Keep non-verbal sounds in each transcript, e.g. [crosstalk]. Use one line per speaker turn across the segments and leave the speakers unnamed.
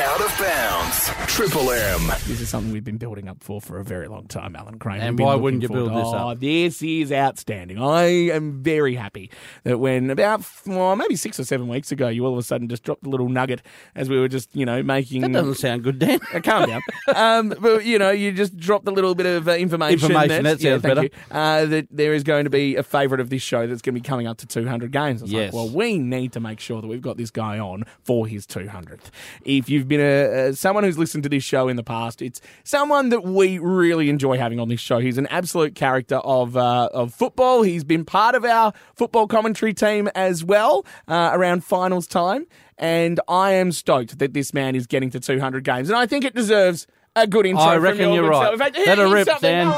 Out of bounds. Triple M.
This is something we've been building up for for a very long time, Alan Crane.
And why wouldn't you
forward-
build this
oh,
up?
This is outstanding. I am very happy that when about well, maybe six or seven weeks ago, you all of a sudden just dropped a little nugget as we were just you know making.
That doesn't sound good, Dan.
Uh, calm down. um, but you know, you just dropped a little bit of uh, information.
Information, that
yeah,
sounds
thank
better.
you. Uh, that there is going to be a favourite of this show that's going to be coming up to 200 games. It's
Yes.
like, well, we need to make sure that we've got this guy on for his 200th. If you've been a, uh, someone who's listened to this show in the past, it's someone that we really enjoy having on this show. He's an absolute character of uh, of football. He's been part of our football commentary team as well uh, around finals time. And I am stoked that this man is getting to 200 games. And I think it deserves a good intro.
I reckon
your
you're right.
self. In fact,
Let rip, Dan.
on.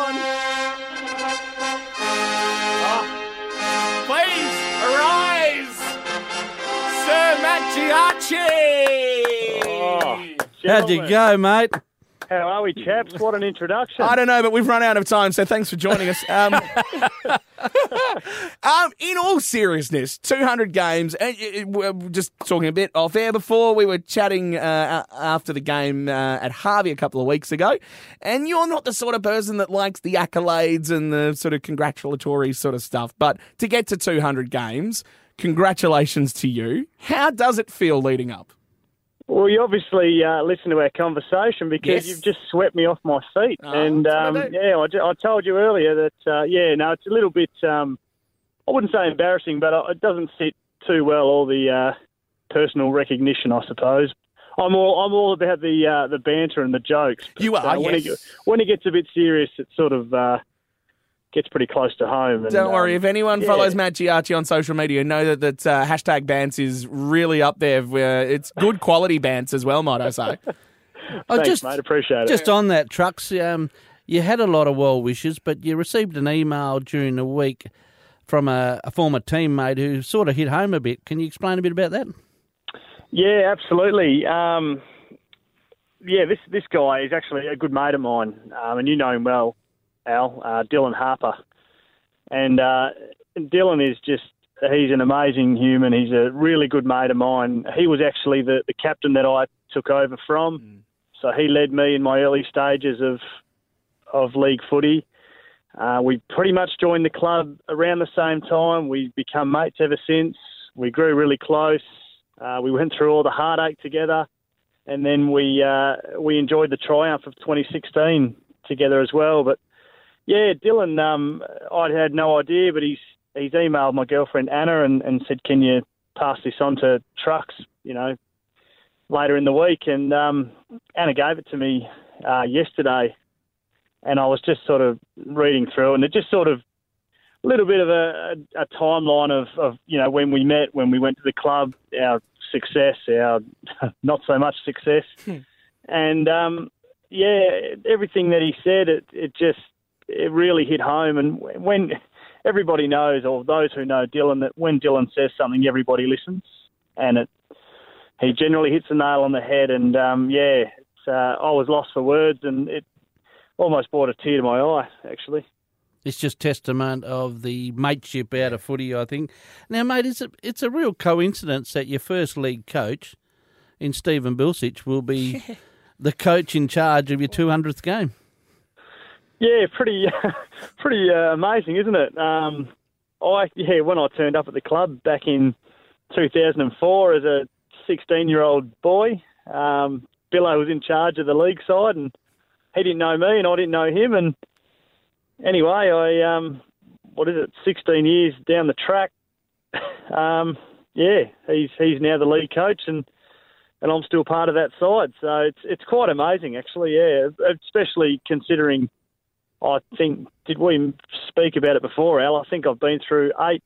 Oh, Please arise, Sir Matt Giacci.
How'd you go, mate?
How are we, chaps? What an introduction.
I don't know, but we've run out of time, so thanks for joining us. Um, [laughs] um, in all seriousness, 200 games. And it- it- we're just talking a bit off air before. We were chatting uh, after the game uh, at Harvey a couple of weeks ago, and you're not the sort of person that likes the accolades and the sort of congratulatory sort of stuff. But to get to 200 games, congratulations to you. How does it feel leading up?
Well, you obviously uh, listened to our conversation because
Yes.
you've just swept me off my feet.
Oh,
and
what I
um, yeah, I, I told you earlier that, uh, yeah, no, it's a little bit, um, I wouldn't say embarrassing, but uh, it doesn't sit too well, all the uh, personal recognition, I suppose. I'm all I'm all about the uh, the banter and the jokes.
You are,
uh, when, it, when it gets a bit serious, it sort of uh, gets pretty close to home. And,
Don't worry.
um,
If anyone
yeah.
follows Matt Giacci on social media, know that that uh, hashtag Bants is really up there. Where it's good quality Bants as well, might I say? [laughs]
Thanks,
just,
mate. Appreciate it.
just on that, trucks. Um, you had a lot of well wishes, but you received an email during the week from a, a former teammate who sort of hit home a bit. Can you explain a bit about that?
Yeah, absolutely. Um, yeah, this this guy is actually a good mate of mine, um, and you know him well, Al, uh, Dylan Harper. And uh, Dylan is just, he's an amazing human. He's a really good mate of mine. He was actually the, the captain that I took over from. So he led me in my early stages of, of league footy. Uh, we pretty much joined the club around the same time. We've become mates ever since. We grew really close. Uh, we went through all the heartache together, and then we uh, we enjoyed the triumph of 2016 together as well. But yeah, Dylan, um, I had no idea, but he's he's emailed my girlfriend Anna and, and said, "Can you pass this on to Trucks?" You know, later in the week, and um, Anna gave it to me uh, yesterday, and I was just sort of reading through, and it just sort of a little bit of a, a, a timeline of, of you know when we met, when we went to the club, our success, our [laughs] not so much success, and um, yeah, everything that he said, it it just it really hit home. And when everybody knows, or those who know Dylan, that when Dylan says something, everybody listens, and it he generally hits the nail on the head. And um, yeah, it's, uh, I was lost for words, and it almost brought a tear to my eye, actually.
It's just testament of the mateship out of footy, I think. Now, mate, it's a, it's a real coincidence that your first league coach in Stephen Bilsich will be [laughs] the coach in charge of your 200th game.
Yeah, pretty, [laughs] pretty uh, amazing, isn't it? Um, I yeah, when I turned up at the club back in 2004 as a 16-year-old boy, um, Billo was in charge of the league side, and he didn't know me, and I didn't know him. And anyway, I um, what is it? 16 years down the track. [laughs] um, yeah, he's he's now the league coach, and and I'm still part of that side. So it's it's quite amazing, actually. Yeah, especially considering. I think did we speak about it before, Al? I think I've been through eight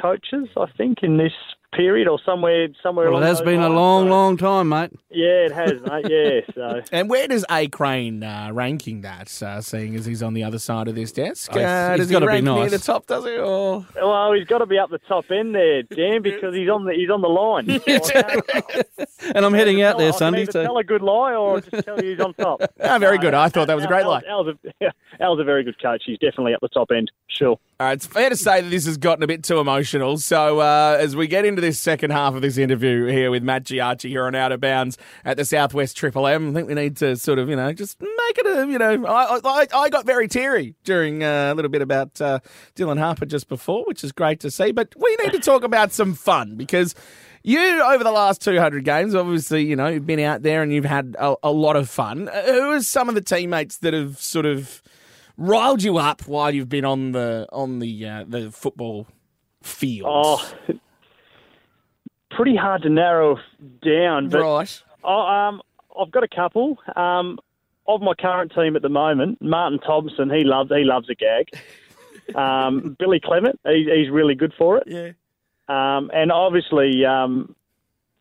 coaches. I think in this period or somewhere somewhere.
Well, it has
those
been a long,
So-
long time, mate.
Yeah, it has, mate. Yeah, so [laughs]
And where does A Crane uh, ranking that? Uh, seeing as he's on the other side of this desk,
Oh,
uh,
he's
does he
gotta be
rank near
nice.
the top? Does he? Or
well, he's got to be up the top end there, Dan, [laughs] because he's on the he's on the line. [laughs] So
And I'm heading out there Sunday.
either
So
tell a good lie or just tell you he's on top.
Ah, very good. I thought that was a great lie.
Al's, Al's, a, Al's a very good coach. He's definitely up the top end. Sure.
Right, it's fair to say that this has gotten a bit too emotional. So, uh, as we get into this second half of this interview here with Matt Giacci here on Out of Bounds, at the Southwest Triple M. I think we need to sort of, you know, just make it a, you know, I I, I got very teary during uh, a little bit about uh, Dylan Harper just before, which is great to see. But we need to talk about some fun because you, over the last 200 games, obviously, you know, you've been out there and you've had a, a lot of fun. Uh, Who are some of the teammates that have sort of riled you up while you've been on the on the uh, the football field?
Oh, pretty hard to narrow down, but
right.
oh, um, I've got a couple. Um, of my current team at the moment, Martin Thompson, he loves he loves a gag. [laughs] Um, Billy Clement, he, he's really good for it.
Yeah.
Um, and obviously, um,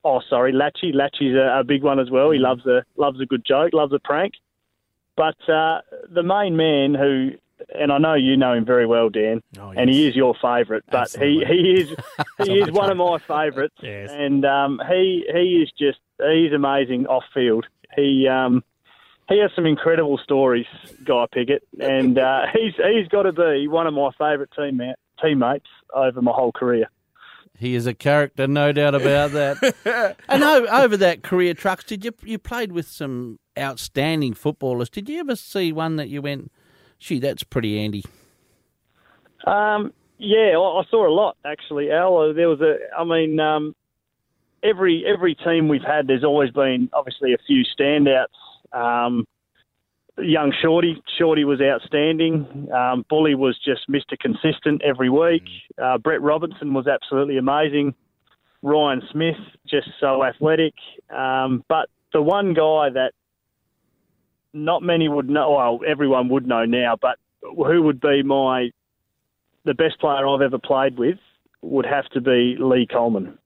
oh sorry, Latchy. Latchy's a, a big one as well. He loves a loves a good joke, loves a prank. But uh, the main man who, and I know you know him very well, Dan,
Oh,
and he is your favourite. But he, he is [laughs] he is one of my favourites, [laughs]
Yes.
and um, he he is just he's amazing off field. He um, he has some incredible stories, Guy Pickett, and uh, he's he's got to be one of my favourite team teammates over my whole career.
He is a character, no doubt about that. [laughs] and o- over that career, trucks, did you you played with some outstanding footballers? Did you ever see one that you went, "Gee, that's pretty handy"?
Um, yeah, I, I saw a lot actually. Al, there was a. I mean, um, every every team we've had, there's always been obviously a few standouts. Um, young Shorty, Shorty was outstanding. Um, Bully was just Mr. Consistent every week. Uh, Brett Robinson was absolutely amazing. Ryan Smith, just so athletic. Um, but the one guy that not many would know, well, everyone would know now, but who would be my the best player I've ever played with would have to be Lee Coleman.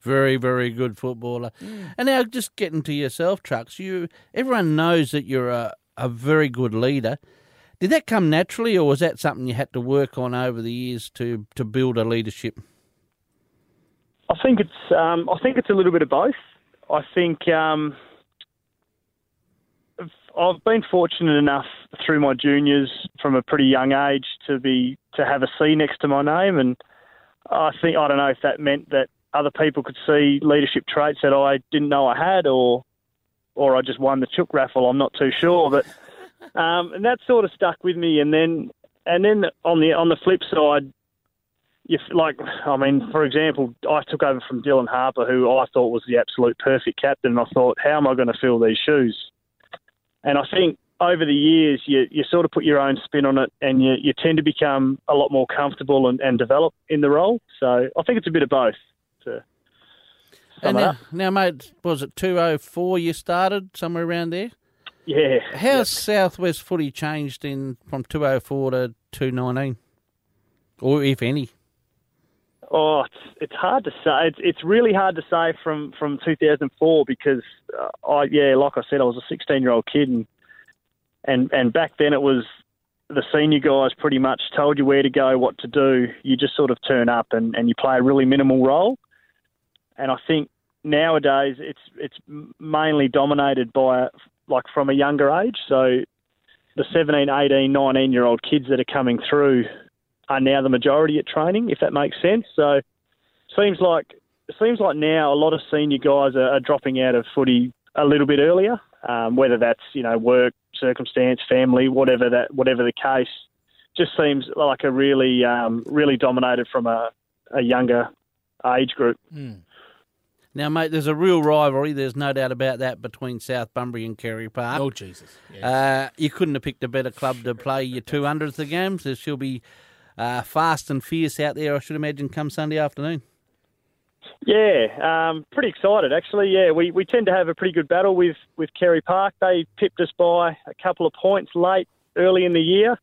Very, very good footballer. And now, just getting to yourself, trucks. You, everyone knows that you're a, a very good leader. Did that come naturally, or was that something you had to work on over the years to to build a leadership?
I think it's um, I think it's a little bit of both. I think um, I've been fortunate enough through my juniors from a pretty young age to be to have a C next to my name, and I think I don't know if that meant that other people could see leadership traits that I didn't know I had, or or I just won the chook raffle. I'm not too sure, but um, and that sort of stuck with me. And then and then on the on the flip side, you like I mean, for example, I took over from Dylan Harper, who I thought was the absolute perfect captain. And I thought, how am I going to fill these shoes? And I think over the years, you, you sort of put your own spin on it, and you, you tend to become a lot more comfortable and, and develop in the role. So I think it's a bit of both. To
And now, now, mate, was it two oh four you started somewhere around there?
Yeah.
How's Southwest footy changed in from two oh four to two nineteen, or if any?
Oh, it's it's hard to say. It's it's really hard to say from from 2004 because uh, I yeah, like I said, I was a 16 year old kid and and and back then it was the senior guys pretty much told you where to go, what to do. You just sort of turn up and, and you play a really minimal role. And I think nowadays it's it's mainly dominated by like from a younger age. So the 17, 18, 19 year old kids that are coming through are now the majority at training, if that makes sense. So seems like it seems like now a lot of senior guys are, are dropping out of footy a little bit earlier, um, whether that's you know work, circumstance, family, whatever that whatever the case. Just seems like a really um, really dominated from a, a younger age group.
Now, mate, there's a real rivalry. There's no doubt about that between South Bunbury and Carey Park.
Oh Jesus! Yeah.
Uh, you couldn't have picked a better club to play your 200th of games. There she'll be uh, fast and fierce out there, I should imagine, come Sunday afternoon.
Yeah, um, pretty excited actually. Yeah, we, we tend to have a pretty good battle with, with Carey Park. They pipped us by a couple of points late early in the year,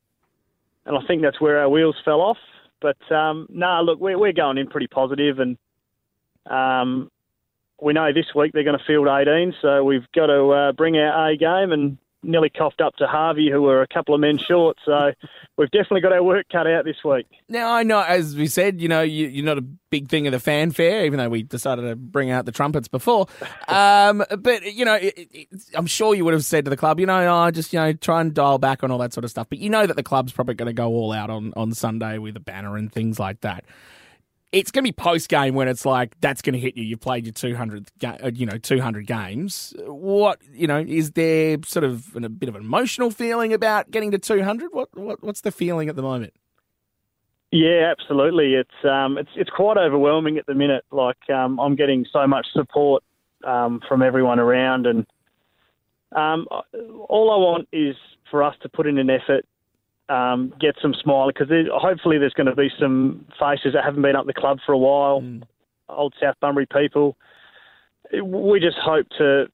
and I think that's where our wheels fell off. But um, no, look, we're, we're going in pretty positive, and um, we know this week they're going to field 18, so we've got to uh, bring our A game and nearly coughed up to Harvey, who were a couple of men short. So we've definitely got our work cut out this week.
Now I know, as we said, you know, you, you're not a big thing of the fanfare, even though we decided to bring out the trumpets before. [laughs] Um, but you know, it, it, I'm sure you would have said to the club, you know, oh, just you know, try and dial back on all that sort of stuff. But you know that the club's probably going to go all out on on Sunday with a banner and things like that. It's going to be post game when it's like that's going to hit you. You've played your 200, uh, you know, 200 games. What you know is there sort of an, a bit of an emotional feeling about getting to 200? What, what what's the feeling at the moment?
Yeah, absolutely. It's um, it's it's quite overwhelming at the minute. Like um, I'm getting so much support um, from everyone around, and um, all I want is for us to put in an effort, um, get some smile because hopefully there's going to be some faces that haven't been up the club for a while, old South Bunbury people. We just hope to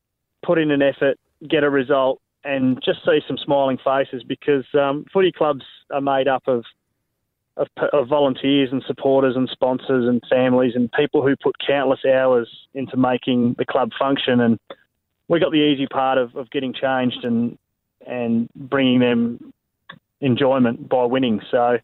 put in an effort, get a result, and just see some smiling faces because um, footy clubs are made up of of, of volunteers and supporters and sponsors and families and people who put countless hours into making the club function. And we got the easy part of, of getting changed and and bringing them enjoyment by winning. So.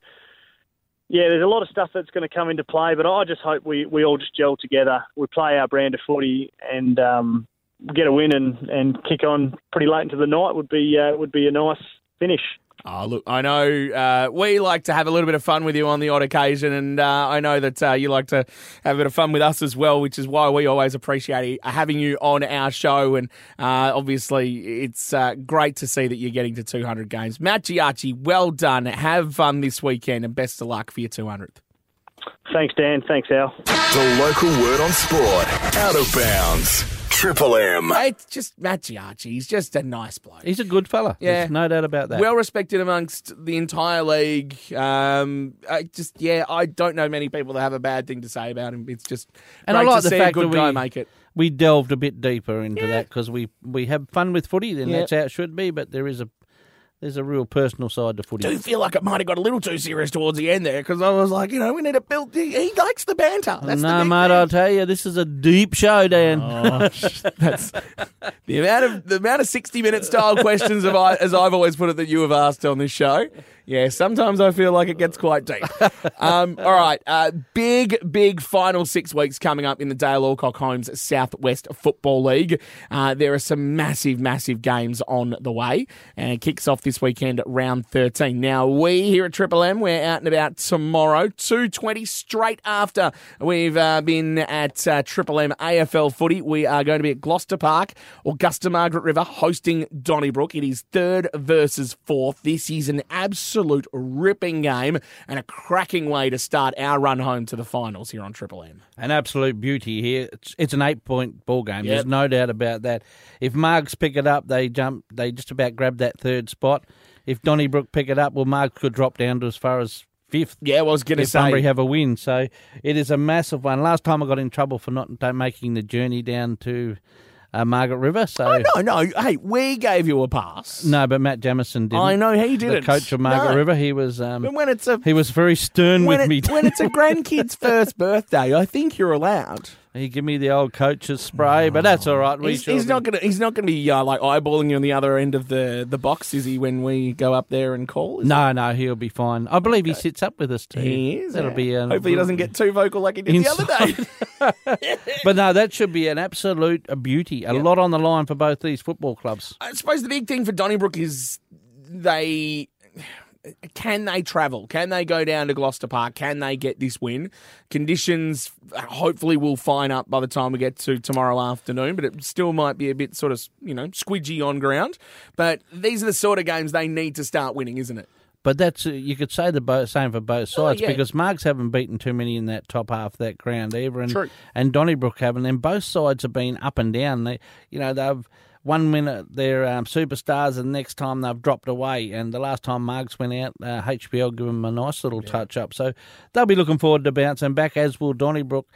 Yeah, there's a lot of stuff that's going to come into play, but I just hope we, we all just gel together. We play our brand of footy and um, get a win and, and kick on pretty late into the night would be uh, would be a nice finish.
Oh, look, I know uh, we like to have a little bit of fun with you on the odd occasion, and uh, I know that uh, you like to have a bit of fun with us as well, which is why we always appreciate having you on our show. And uh, obviously, it's uh, great to see that you're getting to 200 games. Matt Giacci, well done. Have fun this weekend, and best of luck for your 200th.
Thanks, Dan. Thanks, Al.
The local word on sport. Out of bounds. Triple M.
It's just Matt Giacci. He's just a nice bloke.
He's a good fella.
Yeah.
There's no doubt about that.
Well respected amongst the entire league. Um, I just yeah, I don't know many people that have a bad thing to say about him. It's just
and I like
to
the
see
fact
a good
that
guy
we
make it.
we delved a bit deeper into that because we we have fun with footy, then
Yeah.
that's how it should be. But there is a there's a real personal side to footy.
do feel like it might have got a little too serious towards the end there because I was like, you know, we need to build. He, he likes the banter. That's the
no,
big
mate,
thing.
I'll tell you, this is a deep show, Dan.
Oh, [laughs] That's the amount of the amount of sixty minute style questions of I, as I've always put it that you have asked on this show. Yeah, sometimes I feel like it gets quite deep. [laughs] Um, all right, uh, big big final six weeks coming up in the Dale Alcock Homes Southwest Football League. Uh, there are some massive massive games on the way, and it kicks off this weekend at round thirteen. Now we here at Triple M we're out and about tomorrow, two twenty straight after we've uh, been at uh, Triple M AFL Footy. We are going to be at Gloucester Park, Augusta Margaret River, hosting Donnybrook. It is third versus fourth. This is an absolute ripping game and a cracking way to start our run home to the finals here on Triple M.
An absolute beauty here. It's, it's an eight point ball game.
Yep.
There's no doubt about that. If Margs pick it up, they jump. They just about grab that third spot. If Donnybrook pick it up, well, Margs could drop down to as far as fifth.
Yeah, I was going to
if Bunbury
say.
have a win. So it is a massive one. Last time I got in trouble for not making the journey down to uh, Margaret River. So
Oh, no, no. Hey, we gave you a pass.
No, but Matt Jamison didn't.
I know he didn't.
coach of Margaret
No.
River. He was. Um,
But when it's a
he was very stern
when,
with
it-
me.
when it's a [laughs] grandkid's first birthday, I think you're allowed.
He give me the old coach's spray, but that's all right. We
He's, he's not gonna. He's not gonna be uh, like eyeballing you on the other end of the, the box, is he? When we go up there and call,
No, no, he'll be fine. I believe he sits up with us too.
he? Is.
That'll
yeah.
be. A,
Hopefully, he doesn't get too vocal like he did the other day. [laughs]
But no, that should be an absolute a beauty. A lot on the line for both these football clubs.
I suppose the big thing for Donnybrook is they can they travel? Can they go down to Gloucester Park? Can they get this win? Conditions hopefully will fine up by the time we get to tomorrow afternoon, but it still might be a bit sort of you know squidgy on ground. But these are the sort of games they need to start winning, isn't it?
But that's uh, you could say the same for both sides
Oh, yeah.
because Margs haven't beaten too many in that top half of that ground either, and
True.
and Donnybrook haven't. And both sides have been up and down. They, you know, they've one minute they're um, superstars, and the next time they've dropped away. And the last time Margs went out, uh, HBL gave them a nice little touch up. So they'll be looking forward to bouncing back, as will Donnybrook.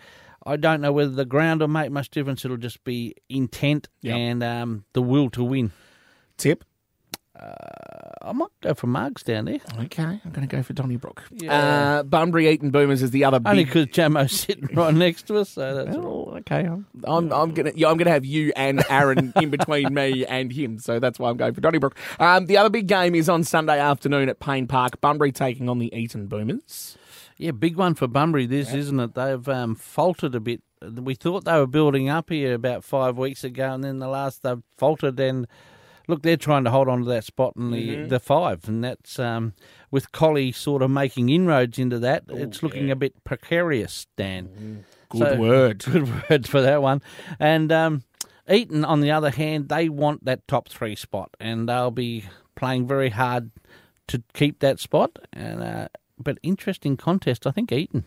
I don't know whether the ground will make much difference. It'll just be intent
Yep.
and um, the will to win.
Tip.
I might go for Margs down there.
Okay, I'm going to go for Donnybrook.
Yeah.
Uh, Bunbury Eaton Boomers is the other
Only
big
because Jamo's sitting right next to us, so that's all.
Oh, okay. I'm, I'm, I'm gonna yeah, I'm gonna have you and Aaron in between me and him, so that's why I'm going for Donnybrook. Um, the other big game is on Sunday afternoon at Payne Park. Bunbury taking on the Eaton Boomers.
Yeah, big one for Bunbury, this, isn't it? They've um, faltered a bit. We thought they were building up here about five weeks ago, and then the last they've faltered, and look, they're trying to hold on to that spot in the, the five, and that's um, with Collie sort of making inroads into that. it's looking a bit precarious, Dan.
Good
So-
word. [laughs]
Good word for that one. And um, Eaton, on the other hand, they want that top three spot, and they'll be playing very hard to keep that spot. And uh, but interesting contest, I think Eaton.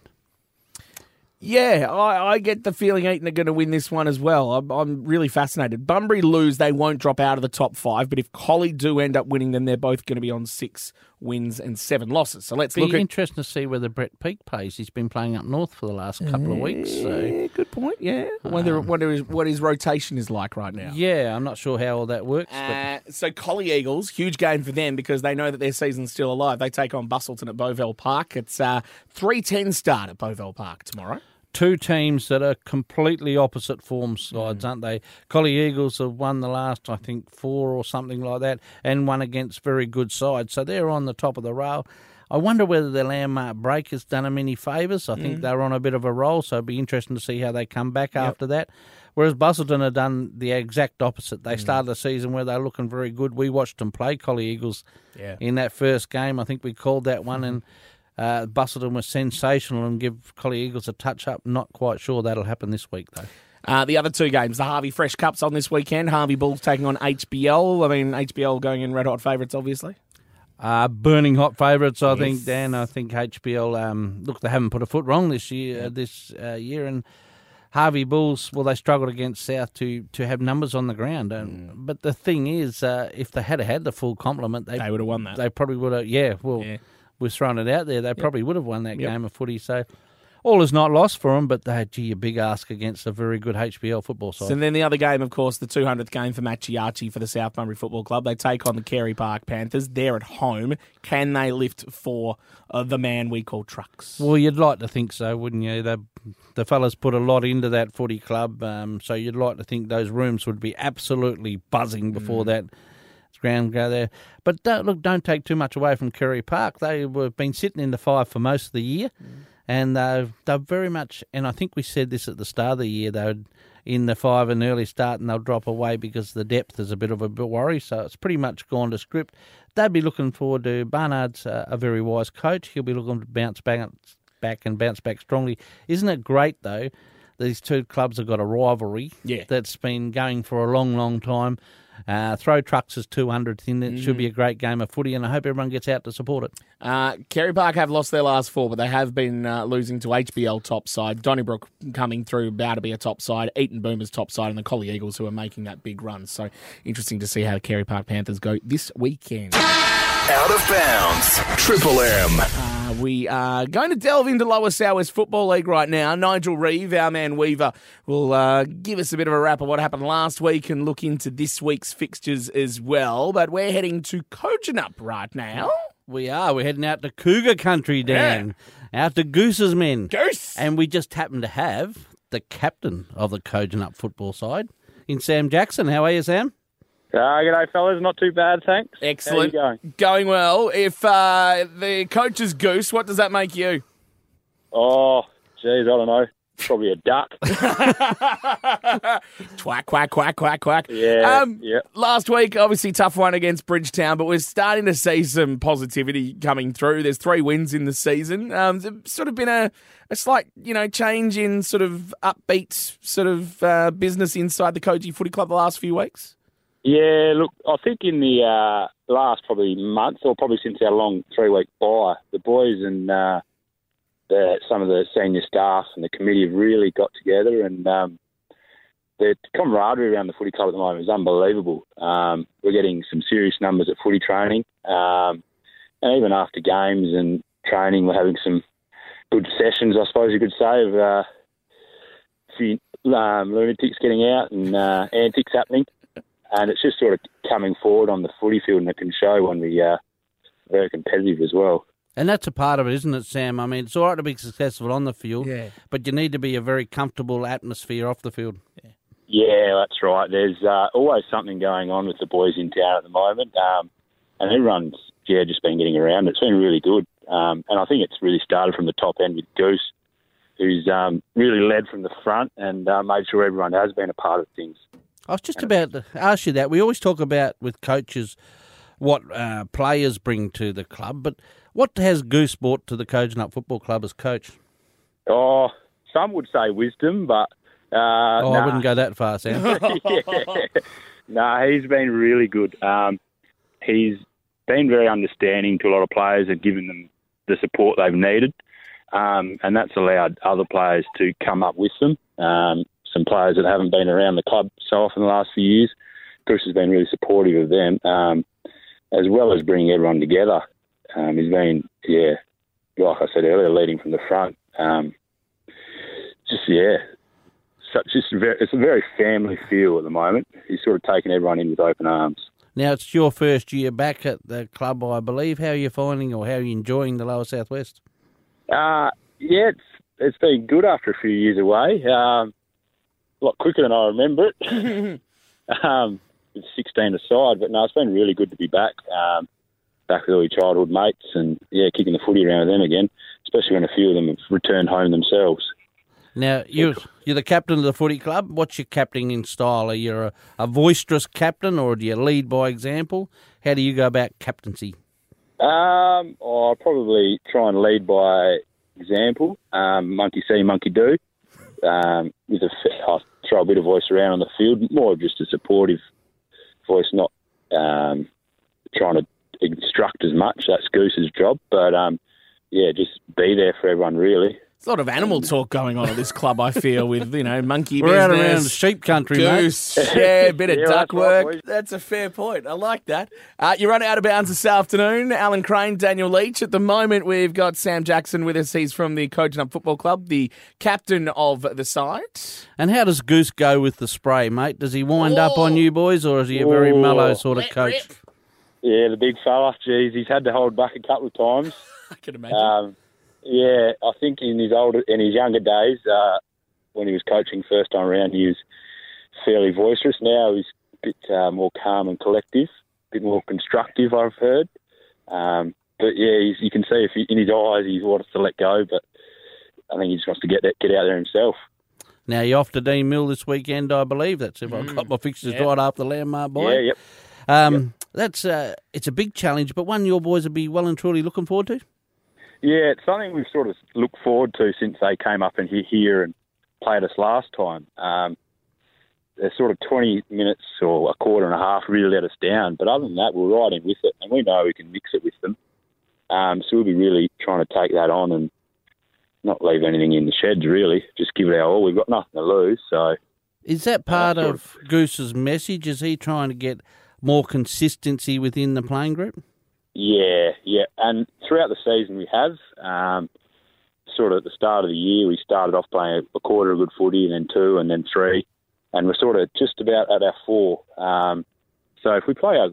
Yeah, I, I get the feeling Eaton are going to win this one as well. I'm, I'm really fascinated. Bunbury lose, they won't drop out of the top five, but if Collie do end up winning, then they're both going to be on six wins and seven losses. So let's
Be
look at.
interesting to see whether Brett Peak plays. He's been playing up north for the last couple of weeks, so
Yeah, good point. Yeah, wonder wonder his, what his rotation is like right now.
yeah, I'm not sure how all that works. but
Uh, so Collie Eagles, huge game for them because they know that their season's still alive. They take on Busselton at Bovell Park. It's uh, three ten start at Bovell Park tomorrow.
Two teams that are completely opposite form sides, mm. aren't they? Collie Eagles have won the last, I think, four or something like that, and won against very good sides. So they're on the top of the rail. I wonder whether the landmark break has done them any favours. I think mm. they're on a bit of a roll, so it'd be interesting to see how they come back after that. Whereas Busselton have done the exact opposite. They mm. started the season where they're looking very good. We watched them play Collie Eagles
Yeah.
in that first game. I think we called that one, mm-hmm. and uh, Busselton was sensational and give Collie Eagles a touch up. Not quite sure that'll happen this week, though.
Uh, the other two games, the Harvey Fresh Cups on this weekend. Harvey Bulls taking on HBL. I mean, HBL going in red hot favourites, obviously.
Uh, burning hot favourites, I think, Dan. I think HBL, um, look, they haven't put a foot wrong this year, uh, this uh, year, and Harvey Bulls, well, they struggled against South to, to have numbers on the ground. And, But the thing is, uh, if they had had the full complement, they,
They would have won that.
They probably would have, yeah, well,
Yeah.
We're throwing it out there. They probably would have won that
Yep.
game of footy. So all is not lost for them, but they had, gee, a big ask against a very good HBL football side.
And then the other game, of course, the 200th game for Matt Giacci for the South Bunbury Football Club. They take on the Carey Park Panthers. They're at home. Can they lift for uh, the man we call Trucks?
Well, you'd like to think so, wouldn't you? The the fellas put a lot into that footy club, um, so you'd like to think those rooms would be absolutely buzzing before that ground go there. But don't, look, don't take too much away from Carey Park. They have been sitting in the five for most of the year, and they've they're very much. And I think we said this at the start of the year. They were in the five an early start, and they'll drop away because the depth is a bit of a worry. So it's pretty much gone to script. They'd be looking forward to Barnard's uh, a very wise coach. He'll be looking to bounce back back and bounce back strongly. Isn't it great though? These two clubs have got a rivalry
Yeah.
that's been going for a long, long time. Uh, throw trucks is 200th in. It should be a great game of footy, and I hope everyone gets out to support it.
Uh, Carey Park have lost their last four, but they have been uh, losing to HBL top side. Donnybrook coming through, about to be a top side. Eaton Boomers top side, and the Collie Eagles who are making that big run. So interesting to see how the Carey Park Panthers go this weekend.
Out of bounds. Triple M.
Uh, we are going to delve into Lower Southwest Football League right now. Nigel Reeve, our man Weaver, will uh, give us a bit of a wrap of what happened last week and look into this week's fixtures as well. But we're heading to Kojonup right now.
We are. We're heading out to Cougar Country, Dan. Out to Goose's men.
Goose!
And we just happen to have the captain of the Kojonup football side in Sam Jackson. How are you, Sam?
Uh, g'day, fellas. Not too bad, thanks.
Excellent.
How you going?
Going well. If uh, the coach is Goose, what does that make you?
Oh, geez, I don't know. Probably a duck. [laughs]
Quack, quack, quack, quack, quack.
Yeah,
Um,
yeah.
Last week, obviously, tough one against Bridgetown, but we're starting to see some positivity coming through. There's three wins in the season. Um, it's sort of been a, a slight, you know, change in sort of upbeat sort of uh, business inside the Koji Footy Club the last few weeks.
Yeah, look, I think in the uh, last probably month, or probably since our long three week bye, the boys and uh, the, some of the senior staff and the committee have really got together, and um, the camaraderie around the footy club at the moment is unbelievable. Um, we're getting some serious numbers at footy training, um, and even after games and training, we're having some good sessions, I suppose you could say, of uh, a few um, lunatics getting out and uh, antics happening and it's just sort of coming forward on the footy field, and it can show when we uh, very competitive as well.
And that's a part of it, isn't it, Sam? I mean, it's all right to be successful on the field,
Yeah.
but you need to be a very comfortable atmosphere off the field.
Yeah, that's right. There's uh, always something going on with the boys in town at the moment, um, and everyone's yeah just been getting around. It's been really good, um, and I think it's really started from the top end with Goose, who's um, really led from the front and uh, made sure everyone has been a part of things.
I was just about to ask you that. We always talk about with coaches what uh, players bring to the club, but what has Goose brought to the Kojonup Football Club as coach?
Oh, some would say wisdom, but uh,
Oh,
nah.
I wouldn't go that far, [laughs] Sam. [laughs]
yeah. No, he's been really good. Um, he's been very understanding to a lot of players and given them the support they've needed. Um, and that's allowed other players to come up with them. Um, some players that haven't been around the club so often the last few years. Bruce has been really supportive of them, um, as well as bringing everyone together. Um, he's been, yeah, like I said earlier, leading from the front. Um, just, yeah, such just very, it's a very family feel at the moment. He's sort of taken everyone in with open arms.
now, it's your first year back at the club, I believe. How are you finding or how are you enjoying the Lower Southwest?
Uh, yeah, it's it's been good after a few years away. Um, a lot quicker than I remember it. [laughs] [laughs] um, with 16 aside, but no, it's been really good to be back. Um, back with all your childhood mates and yeah, kicking the footy around with them again. Especially when a few of them have returned home themselves.
Now, you're, you're the captain of the footy club. What's your captaining style? Are you a, a boisterous captain or do you lead by example? How do you go about captaincy?
Um, I'll probably try and lead by example. Um, monkey see, monkey do. Um, with a, I'll throw a bit of voice around on the field, more just a supportive voice, not um, trying to instruct as much. That's Goose's job, but um, yeah, just be there for everyone really.
There's a lot of animal talk going on at this club. I feel with you know monkey
We're out
business,
around sheep country, mate.
goose, [laughs] yeah, a bit of
Yeah,
duck
that's right,
work.
boys.
That's a fair point. I like that. Uh, you run out of bounds this afternoon. Alan Crane, Daniel Leach. At the moment, we've got Sam Jackson with us. He's from the Kojonup Football Club, the captain of the side.
And how does Goose go with the spray, mate? Does he wind up on you boys or is he a very
Oh.
mellow sort of
Let
coach?
rip.
Yeah, the big fella. Jeez, he's had to hold back a couple of times. [laughs]
I can imagine.
Um, yeah, I think in his older, in his younger days, uh, when he was coaching first time around, he was fairly boisterous. Now he's a bit uh, more calm and collective, a bit more constructive. I've heard. Um, but yeah, he's, you can see if he, in his eyes he wants to let go, but I think he just wants to get that, get out there himself.
Now, you're off to Deanmill this weekend, I believe. That's if I've got my fixtures
Yep.
right after Landmark Boy.
Yeah, yep.
Um, That's uh, It's a big challenge, but one your boys will be well and truly looking forward to.
Yeah, it's something we've sort of looked forward to since they came up and hit here and played us last time. Um, they're sort of 20 minutes or a quarter and a half really let us down, but other than that, we're right in with it, and we know we can mix it with them. Um, so we'll be really trying to take that on and not leave anything in the sheds, really. Just give it our all. We've got nothing to lose, so
Is that part
sort
of Goose's message? Is he trying to get more consistency within the playing group?
Yeah, yeah. And throughout the season, we have. Um, sort of at the start of the year, we started off playing a quarter of good footy, and then two, and then three, and we're sort of just about at our four. Um, so if we play our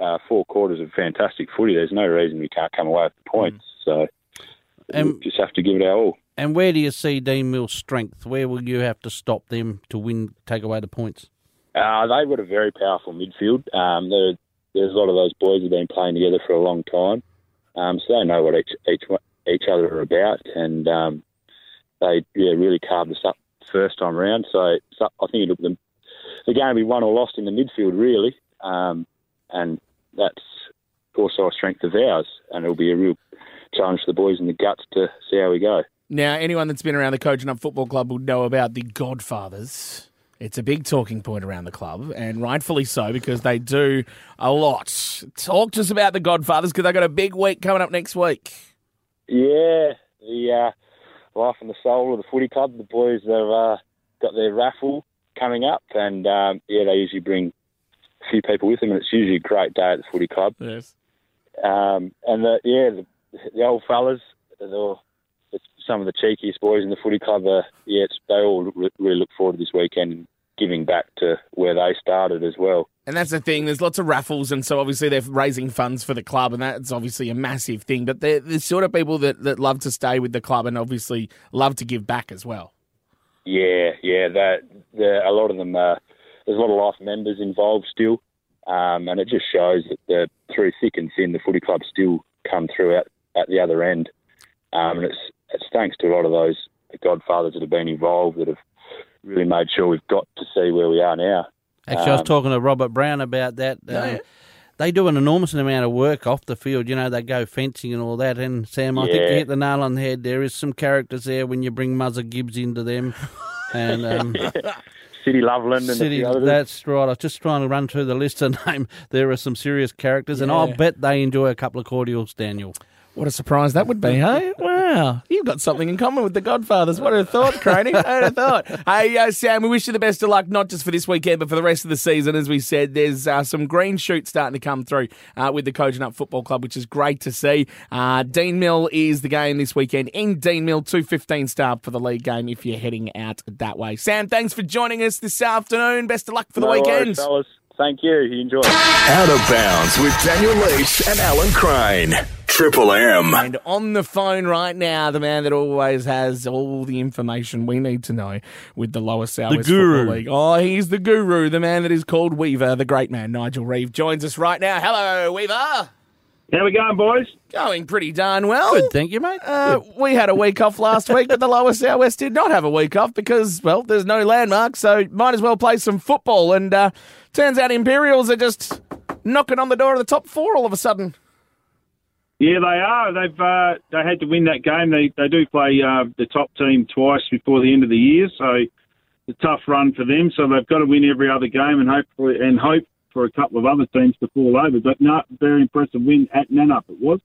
uh, four quarters of fantastic footy, there's no reason we can't come away with the points. So
And-
we just have to give it our all.
And where do you see Deanmill's strength? Where will you have to stop them to win, take away the points?
Uh, they've got a very powerful midfield. Um, there- there's a lot of those boys who've been playing together for a long time, um, so they know what each each each other are about, and um, they yeah really carved us up first time round. So, so I think it'll be the game will be won or lost in the midfield really, um, and that's also a strength of ours, and it'll be a real challenge for the boys in the guts to see how we go.
Now, anyone that's been around the Kojonup Football Club will know about the Godfathers. It's a big talking point around the club, and rightfully so because they do a lot. Talk to us about the Godfathers because they've got a big week coming up next week.
Yeah, the uh, life and the soul of the footy club. The boys have uh, got their raffle coming up, and um, yeah, they usually bring a few people with them, and it's usually a great day at the footy club.
Yes.
Um, and the, yeah, the, the old fellas, the, some of the cheekiest boys in the footy club. Are, yeah, it's, they all re- really look forward to this weekend giving back to where they started as well.
And that's the thing. There's lots of raffles, and so obviously they're raising funds for the club, and that's obviously a massive thing. But they're the sort of people that, that love to stay with the club and obviously love to give back as well.
Yeah, yeah. That a lot of them. Uh, there's a lot of life members involved still, um, and it just shows that the, through thick and thin, the footy club still come through at, at the other end. Um, and it's it's thanks to a lot of those godfathers that have been involved that have really made sure we've got to see where we are now.
Actually, I was
Um,
talking to Robert Brown about that.
Yeah,
Um. They do an enormous amount of work off the field. You know, they go fencing and all that. And Sam, I think you hit the nail on the head. There is some characters there when you bring Muzzer Gibbs into them. [laughs] And um, [laughs]
City Loveland and
City,
a few
that's right. I was just trying to run through the list and [laughs] name. There are some serious characters, and I'll bet they enjoy a couple of cordials, Daniel.
What a surprise that would be, [laughs] hey? Wow. You've got something in common with the Godfathers. What a thought, Craney. What a thought. [laughs] Hey, uh, Sam, we wish you the best of luck, not just for this weekend, but for the rest of the season. As we said, there's uh, some green shoots starting to come through uh, with the Kojonup Football Club, which is great to see. Uh, Deanmill is the game this weekend in Deanmill, 2.15 start for the league game if you're heading out that way. Sam, thanks for joining us this afternoon. Best of luck for the
No worries,
weekend.
fellas. Thank you. You enjoy.
Out of bounds with Daniel Leach and Alan Crane. Triple M.
And on the phone right now, the man that always has all the information we need to know with the Lower Southwest
guru.
Football League. Oh, he's the guru, the man that is called Weaver, the great man, Nigel Reeve, joins us right now. Hello, Weaver.
How we going, boys?
Going pretty darn well.
Good, thank you, mate.
Uh, we had a week off last week, but the Lower Southwest did not have a week off because, well, there's no landmark, so might as well play some football. And uh, turns out Imperials are just knocking on the door of the top four all of a sudden.
Yeah, they are. They've uh, they had to win that game. They they do play uh, the top team twice before the end of the year, so it's a tough run for them. So they've got to win every other game and hopefully and hope for a couple of other teams to fall over. But no, very impressive win at Nannup it was.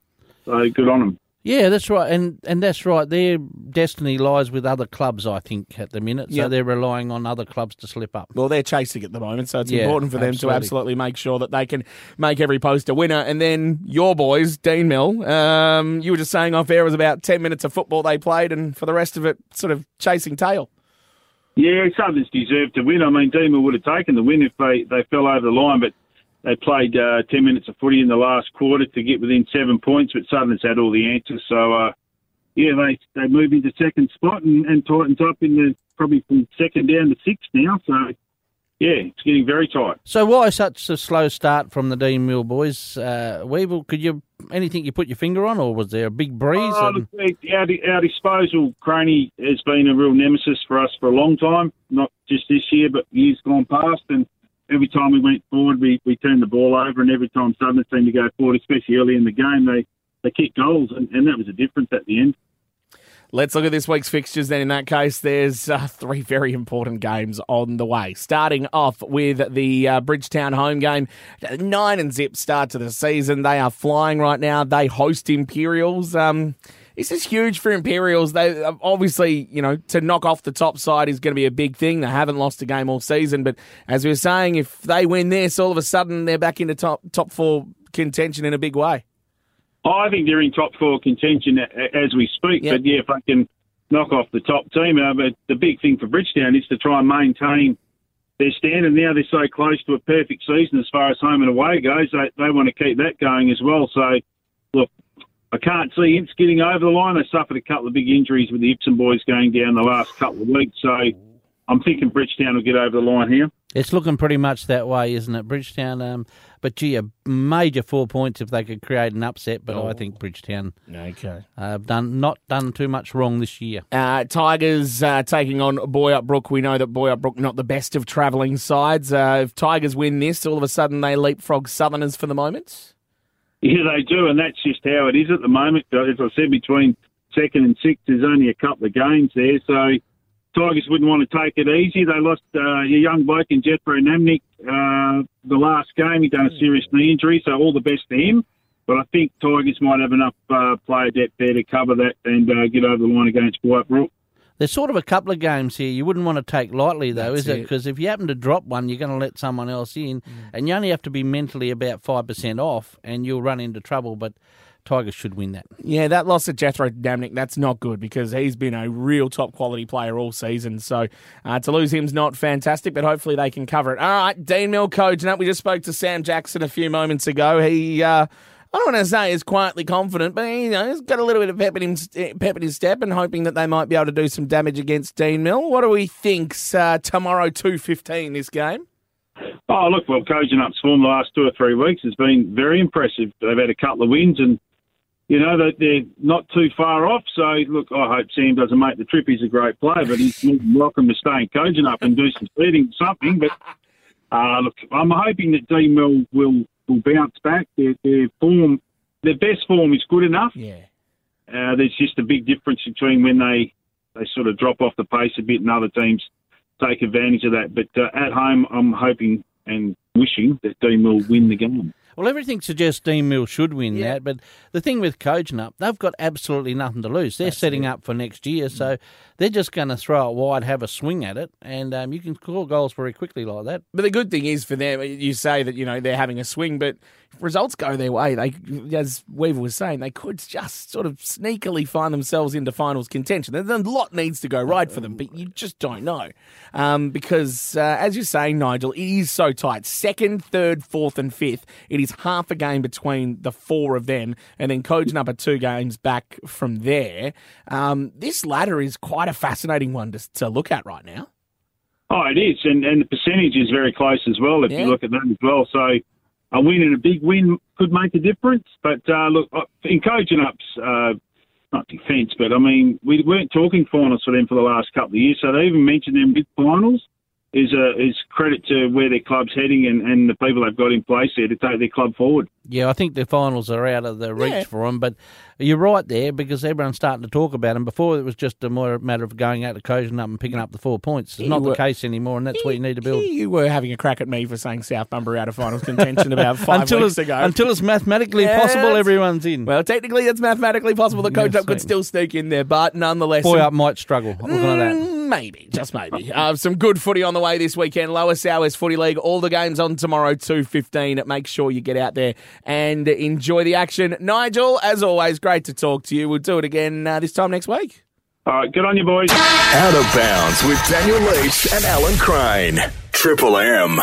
So good on them.
Yeah, that's right, and and that's right. Their destiny lies with other clubs, I think, at the minute. So
Yep.
they're relying on other clubs to slip up.
Well, they're chasing at the moment, so it's
Yeah,
important for them
absolutely.
to absolutely make sure that they can make every post a winner. And then your boys, Deanmill, um, you were just saying off air it was about 10 minutes of football they played, and for the rest of it, sort of chasing tail.
Yeah, Southern's deserved to win. I mean, Deemer would have taken the win if they, they fell over the line, but they played uh, 10 minutes of footy in the last quarter to get within seven points, but Southern's had all the answers. So, uh, yeah, they, they move into second spot and, and tightens up in the probably from second down to sixth now. So, yeah, it's getting very tight.
So why such a slow start from the Deanmill boys? Uh, Weevil, could you anything you put your finger on, or was there a big breeze?
Oh,
and-
look, our, our disposal, Craney, has been a real nemesis for us for a long time, not just this year, but years gone past. And every time we went forward, we, we turned the ball over, and every time Southern seemed to go forward, especially early in the game, they, they kicked goals, and, and that was a difference at the end.
Let's look at this week's fixtures then. In that case, there's uh, three very important games on the way. Starting off with the uh, Bridgetown home game. Nine and zip start to the season. They are flying right now. They host Imperials. Um, this is huge for Imperials. They obviously, you know, to knock off the top side is going to be a big thing. They haven't lost a game all season, but as we were saying, if they win this, all of a sudden they're back into top top four contention in a big way.
I think they're in top four contention as we speak.
Yep.
But yeah, if they can knock off the top team, uh, but the big thing for Bridgetown is to try and maintain their standard. Now they're so close to a perfect season as far as home and away goes. They they want to keep that going as well. So look, I can't see Imps getting over the line. They suffered a couple of big injuries with the Ipsum boys going down the last couple of weeks. So I'm thinking Bridgetown will get over the line here.
It's looking pretty much that way, isn't it, Bridgetown? Um, but gee, a major four points if they could create an upset. But I think Bridgetown
Okay.
uh, have done not done too much wrong this year.
Uh, Tigers uh, taking on Boyup Brook. We know that Boyup Brook not the best of travelling sides. Uh, if Tigers win this, all of a sudden they leapfrog Southerners for the moment.
Yeah, they do, and that's just how it is at the moment. As I said, between second and sixth, there's only a couple of games there, so Tigers wouldn't want to take it easy. They lost uh, a young bloke in Jethro Namnick uh, the last game. He done a serious knee injury, so all the best to him. But I think Tigers might have enough uh, player depth there to cover that and uh, get over the line against White Brook.
There's sort of a couple of games here you wouldn't want to take lightly, though,
That's
is it? Because if you happen to drop one, you're going to let someone else in, and you only have to be mentally about five percent off, and you'll run into trouble. But Tigers should win that.
Yeah, that loss at Jethro Damnick, that's not good because he's been a real top quality player all season. So uh, to lose him's not fantastic, but hopefully they can cover it. All right, Dean. Now, we just spoke to Sam Jackson a few moments ago. He. Uh, I don't want to say is quietly confident, but you know he's got a little bit of pep in, him, pep in his step, and hoping that they might be able to do some damage against Deanmill. What do we think uh, tomorrow two fifteen this game?
Oh, look, well, Kojonup's form the last two or three weeks has been very impressive. They've had a couple of wins and, you know, they- they're not too far off. So, look, I hope Sam doesn't make the trip. He's a great player, but he's welcome to stay in Kojonup and do some feeding something. But Uh, look, I'm hoping that Deanmill will will bounce back. Their, their form, their best form is good enough.
Yeah.
Uh, there's just a big difference between when they they sort of drop off the pace a bit, and other teams take advantage of that. But uh, at home, I'm hoping and wishing that Dean will win the game.
Well, everything suggests Deanmill should win
Yeah.
that, but the thing with Kojonup, they've got absolutely nothing to lose. They're setting up for next year, so they're just going to throw it wide, have a swing at it, and um, you can score goals very quickly like that.
But the good thing is for them, you say that you know they're having a swing, but if results go their way, they, as Weaver was saying, they could just sort of sneakily find themselves into finals contention. There's a lot needs to go right for them, but you just don't know um, because, uh, as you're saying, Nigel, it is so tight. Second, third, fourth, and fifth. It is half a game between the four of them, and then Kojonup are two games back from there. Um, this ladder is quite a fascinating one to, to look at right now.
Oh, it is, and and the percentage is very close as well. If
Yeah.
you look at that as well, so a win and a big win could make a difference. But uh, look, uh, in Kojonup's, uh, not defence, but I mean, we weren't talking finals for them for the last couple of years. So they even mentioned them big finals is a is credit to where their club's heading and, and the people they've got in place there to take their club forward.
Yeah, I think the finals are out of the reach
Yeah.
for them, but you're right there because everyone's starting to talk about them. Before it was just a more matter of going out to Kojonup and up and picking up the four points. It's
You
not the case anymore, and that's what you need to build.
You were having a crack at me for saying South Bunbury out of finals contention about [laughs] five
until
weeks
it's,
ago.
until it's mathematically
Yeah,
possible, everyone's in.
well, technically, it's mathematically possible that Coach
Yes,
Up could still sneak in there, but nonetheless,
Boy
some-
up might struggle. Looking at that.
Mm, Maybe, just maybe. Uh, some good footy on the way this weekend. Lower Southwest Footy League. All the games on tomorrow, two fifteen. Make sure you get out there and enjoy the action. Nigel, as always, great to talk to you. We'll do it again uh, this time next week.
All right, good on you, boys.
Out of bounds with Daniel Leach and Alan Crane. Triple M.